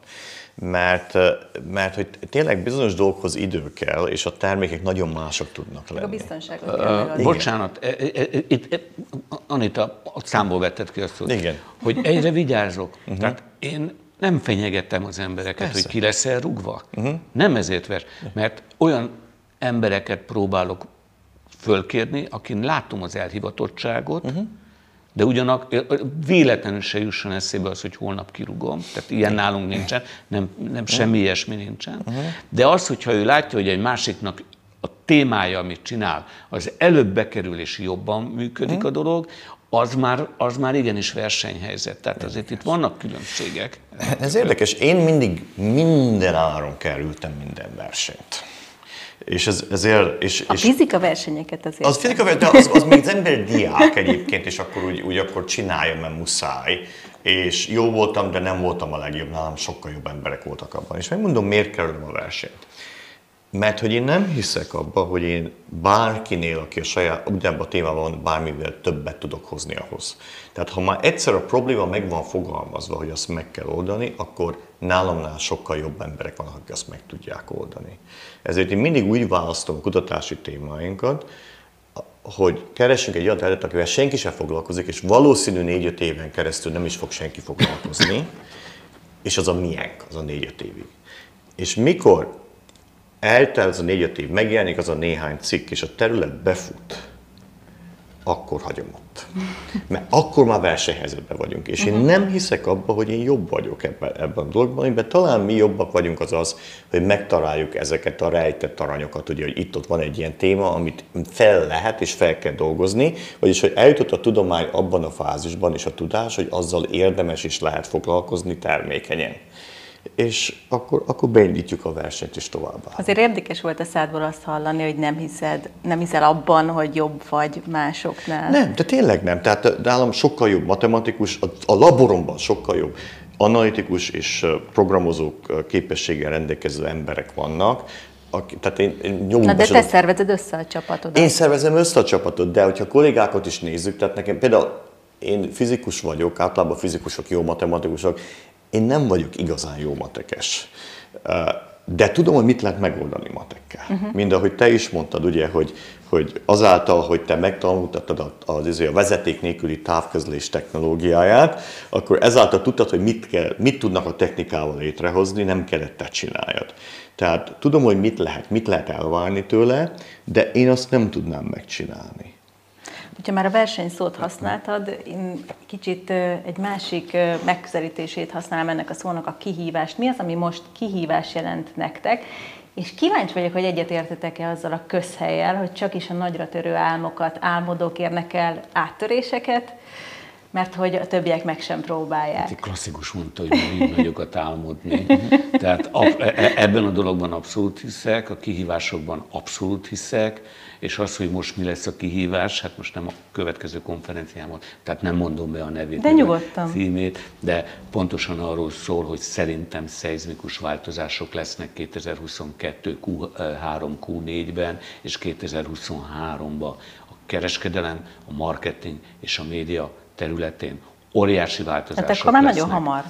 Mert, mert hogy tényleg bizonyos dolgokhoz idő kell, és a termékek nagyon mások tudnak lenni. A biztonságot kell uh, Bocsánat, itt, Anita, a számból vetted ki azt, hogy, Igen. hogy egyre vigyázok. Uh-huh. Tehát én nem fenyegettem az embereket, Persze. hogy ki leszel rugva. Uh-huh. Nem ezért vers, mert olyan embereket próbálok fölkérni, akin látom az elhivatottságot, uh-huh. de ugyanak véletlenül se jusson eszébe az, hogy holnap kirugom. Tehát ilyen nálunk nincsen, nem, nem semmi ilyesmi nincsen. Uh-huh. De az, hogyha ő látja, hogy egy másiknak a témája, amit csinál, az előbb bekerül és jobban működik uh-huh. a dolog, az már, az már igenis versenyhelyzet. Tehát azért itt vannak különbségek. Ez érdekes. Én mindig minden áron kerültem minden versenyt. És ez, ezért, és, a és fizika versenyeket azért. Az fizika de az, az még az ember diák egyébként, és akkor úgy, úgy akkor csinálja, mert muszáj. És jó voltam, de nem voltam a legjobb, nálam sokkal jobb emberek voltak abban. És megmondom, miért kerülöm a versenyt. Mert hogy én nem hiszek abba, hogy én bárkinél, aki a saját, ugyanabban a témában bármivel többet tudok hozni ahhoz. Tehát ha már egyszer a probléma meg van fogalmazva, hogy azt meg kell oldani, akkor nálamnál sokkal jobb emberek vannak, akik azt meg tudják oldani. Ezért én mindig úgy választom a kutatási témáinkat, hogy keresünk egy olyan területet, akivel senki sem foglalkozik, és valószínű négy-öt éven keresztül nem is fog senki foglalkozni, és az a miénk, az a négy-öt évig. És mikor eltel az a négy-öt év, megjelenik az a néhány cikk, és a terület befut, akkor hagyom ott. Mert akkor már versenyhelyzetben vagyunk. És én nem hiszek abba, hogy én jobb vagyok ebben, ebben a dologban, amiben talán mi jobbak vagyunk az az, hogy megtaláljuk ezeket a rejtett aranyokat, ugye, hogy itt-ott van egy ilyen téma, amit fel lehet és fel kell dolgozni, vagyis hogy eljutott a tudomány abban a fázisban és a tudás, hogy azzal érdemes is lehet foglalkozni termékenyen és akkor, akkor beindítjuk a versenyt is tovább. Azért érdekes volt a szádból azt hallani, hogy nem, hiszed, nem hiszel abban, hogy jobb vagy másoknál. Nem, de tényleg nem. Tehát nálam sokkal jobb matematikus, a, a laboromban sokkal jobb analitikus és programozók képességgel rendelkező emberek vannak, aki, tehát én, én Na de te szervezed össze a csapatot. Én szervezem össze a csapatot, de hogyha kollégákat is nézzük, tehát nekem például én fizikus vagyok, általában fizikusok jó matematikusok, én nem vagyok igazán jó matekes. De tudom, hogy mit lehet megoldani matekkel. Uh-huh. Mind ahogy te is mondtad, ugye, hogy, hogy azáltal, hogy te megtanultattad a, az, a vezeték nélküli távközlés technológiáját, akkor ezáltal tudtad, hogy mit, kell, mit tudnak a technikával létrehozni, nem kellett te csináljad. Tehát tudom, hogy mit lehet, mit lehet elvárni tőle, de én azt nem tudnám megcsinálni. Hogyha már a versenyszót használtad, én kicsit egy másik megközelítését használom ennek a szónak a kihívást. Mi az, ami most kihívás jelent nektek? És kíváncsi vagyok, hogy egyetértetek-e azzal a közhelyel, hogy csak is a nagyra törő álmokat, álmodók érnek el áttöréseket, mert hogy a többiek meg sem próbálják. Egy klasszikus mondta, hogy így nagyokat álmodni. Tehát e, e, ebben a dologban abszolút hiszek, a kihívásokban abszolút hiszek, és az, hogy most mi lesz a kihívás, hát most nem a következő konferenciámon, tehát nem mondom be a nevét, de nyugodtan. a címét, de pontosan arról szól, hogy szerintem szeizmikus változások lesznek 2022 Q3, Q4-ben és 2023-ban. A kereskedelem, a marketing és a média területén óriási változások Tehát akkor már nagyon hamar.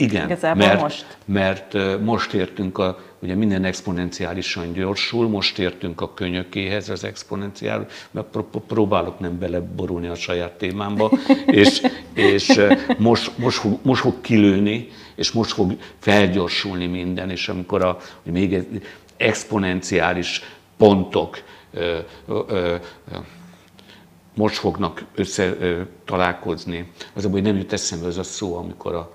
Igen, mert most. mert most értünk a, ugye minden exponenciálisan gyorsul, most értünk a könyökéhez az exponenciál, mert próbálok nem beleborulni a saját témámba, és, és most, most, fog, most fog kilőni, és most fog felgyorsulni minden, és amikor a, még exponenciális pontok ö, ö, ö, most fognak össze találkozni. Az hogy nem jut eszembe az a szó, amikor a,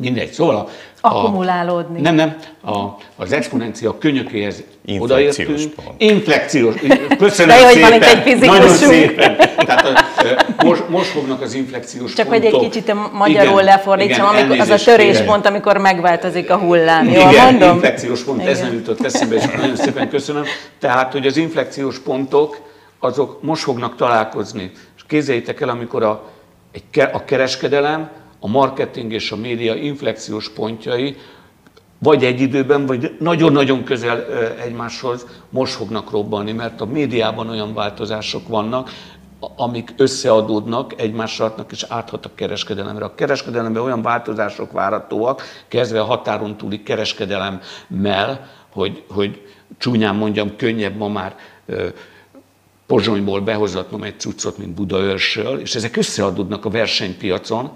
Mindegy, szóval a, Akkumulálódni. Nem, nem, a, az exponencia könyökéhez odaértünk. Inflekciós. Köszönöm De, szépen. Hogy van itt egy Nagyon szépen. Tehát a, most, most fognak az inflekciós Csak pontok. hogy egy kicsit magyarul igen, lefordítsam, igen, amikor, az a töréspont, amikor megváltozik a hullám. Jól igen, mondom? inflekciós pont, igen. ez nem jutott eszembe, és nagyon szépen köszönöm. Tehát, hogy az inflekciós pontok, azok most fognak találkozni. És kézzeljétek el, amikor a, egy, a kereskedelem, a marketing és a média inflekciós pontjai vagy egy időben, vagy nagyon-nagyon közel egymáshoz most fognak robbanni, mert a médiában olyan változások vannak, amik összeadódnak, egymással és áthat a kereskedelemre. A kereskedelemben olyan változások várhatóak, kezdve a határon túli kereskedelemmel, hogy, hogy csúnyán mondjam, könnyebb ma már Pozsonyból behozatnom egy cuccot, mint Budaörsről, és ezek összeadódnak a versenypiacon,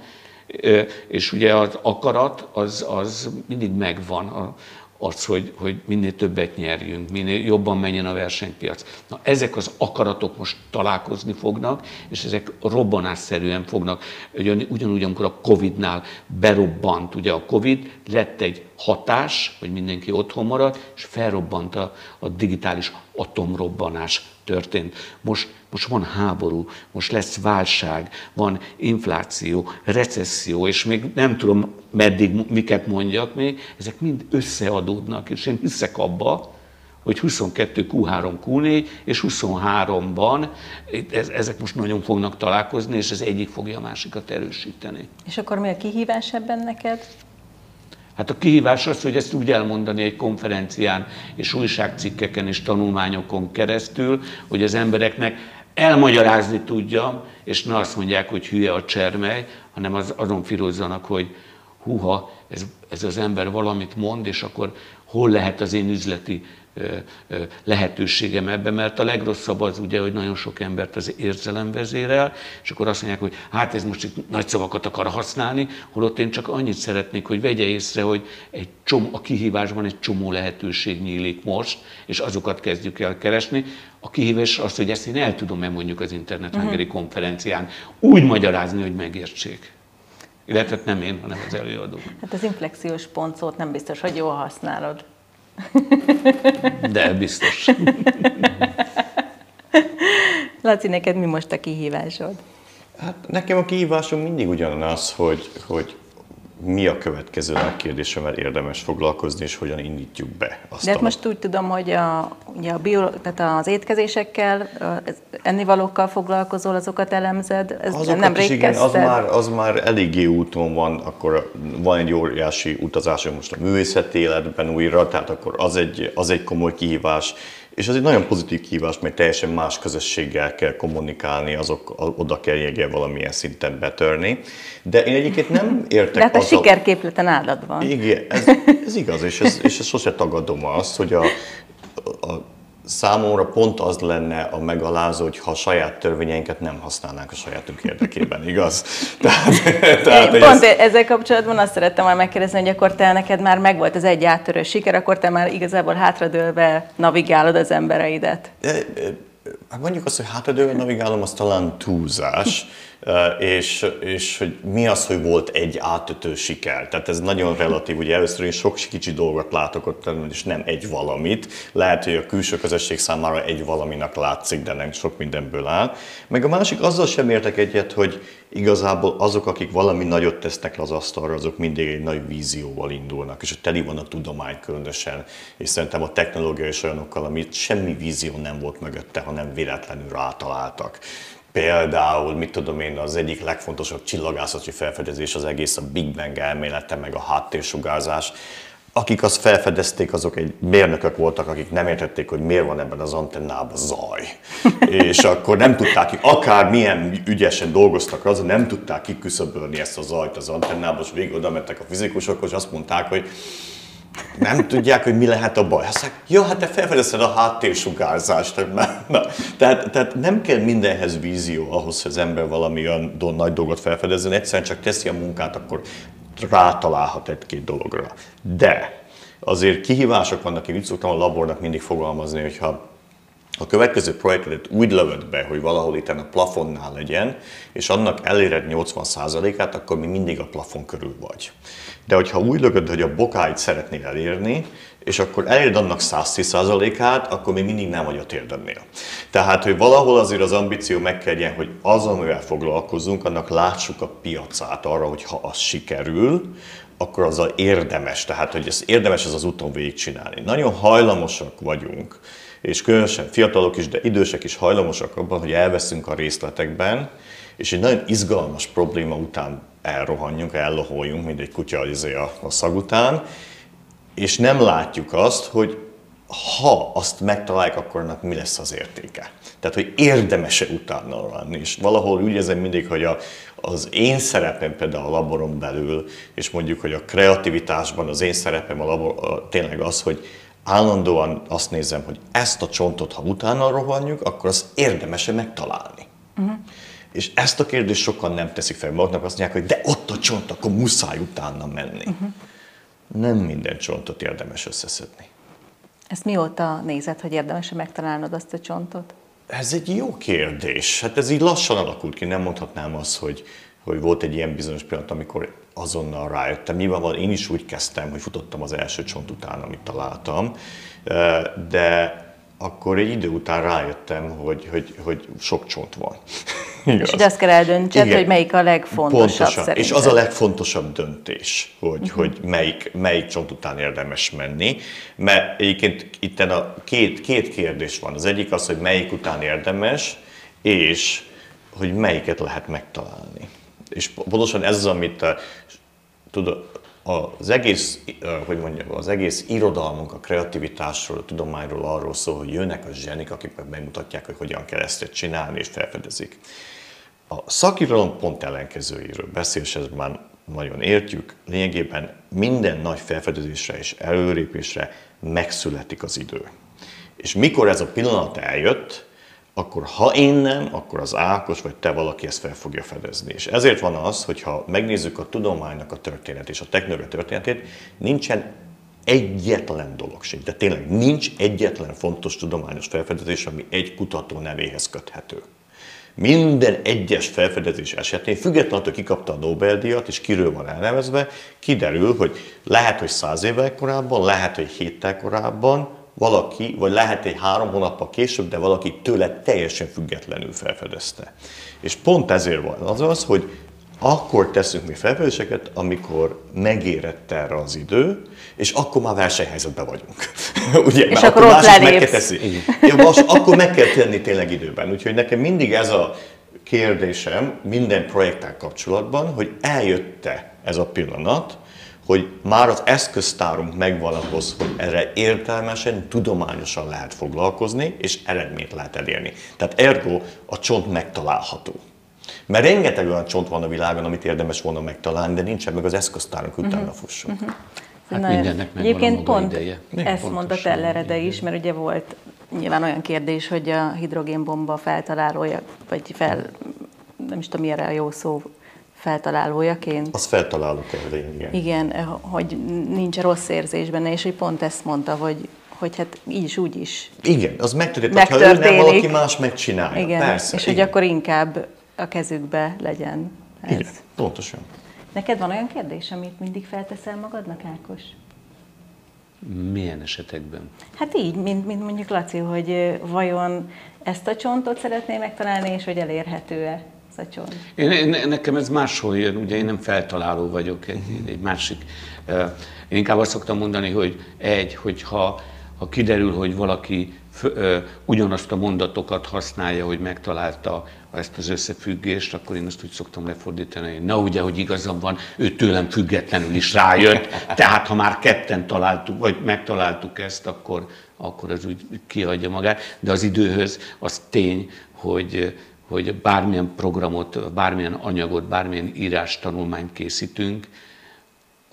és ugye az akarat az, az mindig megvan, az, hogy, hogy minél többet nyerjünk, minél jobban menjen a versenypiac. Na, ezek az akaratok most találkozni fognak, és ezek robbanásszerűen fognak, ugyanúgy, amikor a Covid-nál berobbant, ugye a Covid, lett egy hatás, hogy mindenki otthon marad, és felrobbant a, a digitális atomrobbanás történt. Most, most van háború, most lesz válság, van infláció, recesszió, és még nem tudom meddig, miket mondjak még, ezek mind összeadódnak, és én hiszek abba, hogy 22 Q3 Q4 és 23-ban ezek most nagyon fognak találkozni, és ez egyik fogja a másikat erősíteni. És akkor mi a kihívás ebben neked? Hát a kihívás az, hogy ezt úgy elmondani egy konferencián és újságcikkeken és tanulmányokon keresztül, hogy az embereknek elmagyarázni tudjam, és ne azt mondják, hogy hülye a csermely, hanem az, azon firozzanak, hogy huha, ez, ez az ember valamit mond, és akkor hol lehet az én üzleti lehetőségem ebbe, mert a legrosszabb az ugye, hogy nagyon sok embert az érzelem vezérel, és akkor azt mondják, hogy hát ez most itt nagy szavakat akar használni, holott én csak annyit szeretnék, hogy vegye észre, hogy egy csomó, a kihívásban egy csomó lehetőség nyílik most, és azokat kezdjük el keresni. A kihívás az, hogy ezt én el tudom-e mondjuk az Internet Hungary uh-huh. konferencián úgy magyarázni, hogy megértsék. Illetve nem én, hanem az előadók. Hát az inflexiós pontszót nem biztos, hogy jól használod. De biztos. Laci, neked mi most a kihívásod? Hát nekem a kihívásom mindig ugyanaz, hogy, hogy mi a következő kérdésemvel érdemes foglalkozni, és hogyan indítjuk be azt. De hát most úgy tudom, hogy a, ugye a bio, tehát az étkezésekkel, ennivalókkal foglalkozol, azokat elemzed, ez azokat nem is igen, az már, az már eléggé úton van, akkor van egy óriási utazásom most a művészeti életben újra, tehát akkor az egy, az egy komoly kihívás, és ez egy nagyon pozitív kihívás, mert teljesen más közösséggel kell kommunikálni, azok oda kell jegye valamilyen szinten betörni. De én egyébként nem értek De hát a azzal... sikerképleten áldad van. Igen, ez, ez igaz, és, ez, és ez sose tagadom azt, hogy a, a számomra pont az lenne a megalázó, hogy ha a saját törvényeinket nem használnánk a sajátunk érdekében, igaz? Tehát, tehát, Én pont ez... ezzel kapcsolatban azt szerettem volna megkérdezni, hogy akkor te neked már megvolt az egy áttörő siker, akkor te már igazából hátradőlve navigálod az embereidet. Hát mondjuk azt, hogy hátradőlve navigálom, az talán túlzás és, és hogy mi az, hogy volt egy átütő siker. Tehát ez nagyon relatív, ugye először én sok kicsi dolgot látok ott, és nem egy valamit. Lehet, hogy a külső közösség számára egy valaminak látszik, de nem sok mindenből áll. Meg a másik, azzal sem értek egyet, hogy igazából azok, akik valami nagyot tesznek le az asztalra, azok mindig egy nagy vízióval indulnak, és teli van a tudomány különösen, és szerintem a technológia is olyanokkal, amit semmi vízió nem volt mögötte, hanem véletlenül rátaláltak. Például, mit tudom én, az egyik legfontosabb csillagászati felfedezés az egész a Big Bang elmélete, meg a háttérsugárzás. Akik azt felfedezték, azok egy mérnökök voltak, akik nem értették, hogy miért van ebben az antennában zaj. és akkor nem tudták, akár milyen ügyesen dolgoztak azon, nem tudták kiküszöbölni ezt a zajt az antennába, és végig oda mentek a fizikusokhoz, és azt mondták, hogy nem tudják, hogy mi lehet a baj. Azt mondják, jó, hát te felfedezted a háttérsugárzást. Tehát, tehát nem kell mindenhez vízió ahhoz, hogy az ember valami olyan nagy dolgot felfedezzen, egyszerűen csak teszi a munkát, akkor rátalálhat egy-két dologra. De azért kihívások vannak, én úgy szoktam a labornak mindig fogalmazni, hogyha a következő projektet úgy lövöd be, hogy valahol itt a plafonnál legyen, és annak eléred 80%-át, akkor mi mindig a plafon körül vagy. De hogyha úgy lögöd, hogy a bokáit szeretnél elérni, és akkor eléred annak 110%-át, akkor még mindig nem vagy a térdednél. Tehát, hogy valahol azért az ambíció megkerjen, hogy az, amivel foglalkozunk, annak látsuk a piacát arra, hogy ha az sikerül, akkor az a érdemes. Tehát, hogy ez érdemes ez az úton végigcsinálni. Nagyon hajlamosak vagyunk, és különösen fiatalok is, de idősek is hajlamosak abban, hogy elveszünk a részletekben, és egy nagyon izgalmas probléma után elrohanjunk, elloholjunk, mint egy kutya izé a, a szag után, és nem látjuk azt, hogy ha azt megtaláljuk, akkor annak mi lesz az értéke. Tehát, hogy érdemese utána lenni. És valahol úgy érzem mindig, hogy a, az én szerepem például a laboron belül, és mondjuk, hogy a kreativitásban az én szerepem a labor, a, tényleg az, hogy állandóan azt nézem, hogy ezt a csontot, ha utána rohanjuk, akkor az érdemese megtalálni. Uh-huh. És ezt a kérdést sokan nem teszik fel maguknak, azt mondják, hogy de ott a csont, akkor muszáj utána menni. Uh-huh. Nem minden csontot érdemes összeszedni. Ezt mióta nézed, hogy érdemes megtalálnod azt a csontot? Ez egy jó kérdés. Hát ez így lassan alakult ki. Nem mondhatnám azt, hogy, hogy volt egy ilyen bizonyos pillanat, amikor azonnal rájöttem. Nyilvánvalóan én is úgy kezdtem, hogy futottam az első csont után, amit találtam, de akkor egy idő után rájöttem, hogy, hogy, hogy sok csont van. Igaz. És azt kell eldöntsed, hogy melyik a legfontosabb Pontosan. Szerinted. És az a legfontosabb döntés, hogy, uh-huh. hogy melyik, melyik csont után érdemes menni. Mert egyébként itt a két, két kérdés van. Az egyik az, hogy melyik után érdemes, és hogy melyiket lehet megtalálni. És pontosan ez az, amit tudod, az egész, hogy mondjam, az egész irodalmunk a kreativitásról, a tudományról arról szól, hogy jönnek a zsenik, akik meg megmutatják, hogy hogyan kell ezt csinálni, és felfedezik. A szakirodalom pont ellenkezőjéről beszél, és ez már nagyon értjük. Lényegében minden nagy felfedezésre és előrépésre megszületik az idő. És mikor ez a pillanat eljött, akkor ha én nem, akkor az Ákos vagy te valaki ezt fel fogja fedezni. És ezért van az, hogyha megnézzük a tudománynak a történet és a technológia történetét, nincsen egyetlen dolog sem, de tényleg nincs egyetlen fontos tudományos felfedezés, ami egy kutató nevéhez köthető. Minden egyes felfedezés esetén, függetlenül, hogy kikapta a Nobel-díjat, és kiről van elnevezve, kiderül, hogy lehet, hogy száz évvel korábban, lehet, hogy héttel korábban, valaki, vagy lehet egy három hónappal később, de valaki tőle teljesen függetlenül felfedezte. És pont ezért van az az, hogy akkor teszünk mi felfedezéseket, amikor megérett erre az idő, és akkor már versenyhelyzetben vagyunk. Ugye, és akkor, akkor ott lelépsz. Ja, most akkor meg kell tenni tényleg időben. Úgyhogy nekem mindig ez a kérdésem minden projekttel kapcsolatban, hogy eljött-e ez a pillanat, hogy már az eszköztárunk megvan ahhoz, hogy erre értelmesen, tudományosan lehet foglalkozni, és eredményt lehet elérni. Tehát ergo a csont megtalálható. Mert rengeteg olyan csont van a világon, amit érdemes volna megtalálni, de nincsen meg az eszköztárunk, utána uh-huh. fussunk. Uh-huh. Hát Na, mindennek Egyébként pont ideje. ezt mondta Tellerede is, mert ugye volt nyilván olyan kérdés, hogy a hidrogénbomba feltalálója, vagy fel, nem is tudom, milyen a jó szó, feltalálójaként. Az feltaláló kell, igen. Igen, hogy nincs rossz érzés benne, és hogy pont ezt mondta, hogy hogy hát így is, úgy is. Igen, az megtörténik. Ha ő nem, valaki más megcsinálja. Igen, Persze, és igen. hogy akkor inkább a kezükbe legyen ez. Igen, pontosan. Neked van olyan kérdés, amit mindig felteszel magadnak, Ákos? Milyen esetekben? Hát így, mint, mint mondjuk Laci, hogy vajon ezt a csontot szeretné megtalálni, és hogy elérhető-e Én, én, nekem ez máshol jön, ugye én nem feltaláló vagyok, egy, egy másik. Én inkább azt szoktam mondani, hogy egy, hogyha ha kiderül, hogy valaki ugyanazt a mondatokat használja, hogy megtalálta ezt az összefüggést, akkor én azt úgy szoktam lefordítani, hogy na ugye, hogy igazam van, ő tőlem függetlenül is rájött, tehát ha már ketten találtuk, vagy megtaláltuk ezt, akkor, akkor az úgy kiadja magát. De az időhöz az tény, hogy, hogy bármilyen programot, bármilyen anyagot, bármilyen írás tanulmányt készítünk,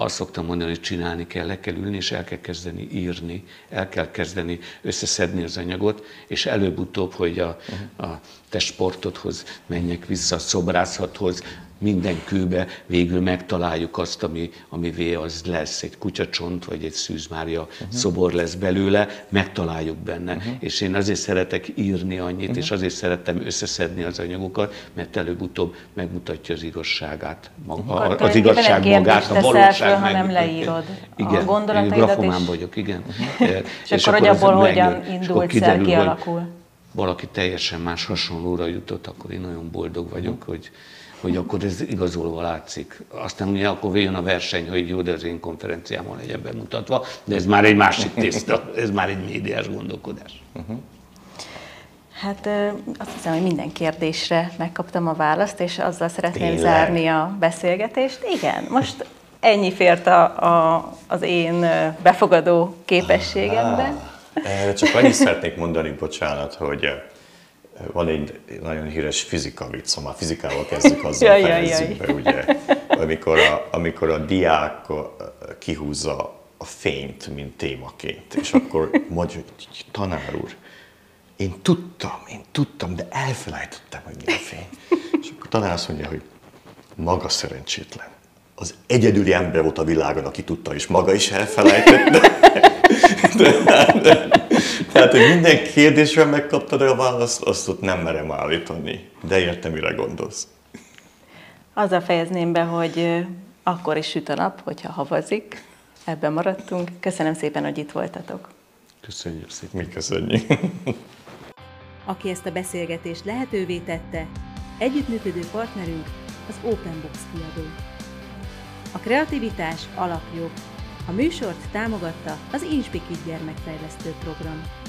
azt szoktam mondani, hogy csinálni kell, le kell ülni, és el kell kezdeni írni, el kell kezdeni összeszedni az anyagot, és előbb-utóbb, hogy a, a te sportodhoz menjek vissza, a szobrászathoz, minden kőbe végül megtaláljuk azt, ami, ami az lesz, egy kutyacsont, vagy egy szűzmária uh-huh. szobor lesz belőle, megtaláljuk benne. Uh-huh. És én azért szeretek írni annyit, uh-huh. és azért szeretem összeszedni az anyagokat, mert előbb-utóbb megmutatja az igazságát, maga, uh-huh. az igazság magát, a valóság föl, hanem leírod igen, a gondolataidat. Igen, vagyok, igen. Uh-huh. és, és akkor, hogy abból hogyan indult szer kialakul. Valaki teljesen más hasonlóra jutott, akkor én nagyon boldog vagyok, hogy hogy akkor ez igazolva látszik. Aztán ugye akkor jön a verseny, hogy jó, de az én konferenciámon legyen bemutatva, de ez már egy másik tészta, ez már egy médiás gondolkodás. Uh-huh. Hát azt hiszem, hogy minden kérdésre megkaptam a választ, és azzal szeretném Tényleg? zárni a beszélgetést. Igen, most ennyi fért a, a, az én befogadó képességembe. Ah, erre csak annyit szeretnék mondani, bocsánat, hogy van egy nagyon híres fizika vicc, már fizikával kezdjük azzal jaj, fejezzük be, ugye, amikor a, amikor a diák kihúzza a fényt, mint témaként, és akkor mondja, hogy tanár úr, én tudtam, én tudtam, de elfelejtettem, hogy mi a fény. És akkor tanár azt mondja, hogy maga szerencsétlen. Az egyedüli ember volt a világon, aki tudta, és maga is elfelejtette. De, de, de, tehát, hogy minden kérdésre megkaptad a választ, azt ott nem merem állítani. De értem, mire gondolsz. Azzal fejezném be, hogy akkor is süt a nap, hogyha havazik. Ebben maradtunk. Köszönöm szépen, hogy itt voltatok. Köszönjük szépen. Mi köszönjük. Aki ezt a beszélgetést lehetővé tette, együttműködő partnerünk az Open Box kiadó. A kreativitás alapjog. A műsort támogatta az Inspikit gyermekfejlesztő program.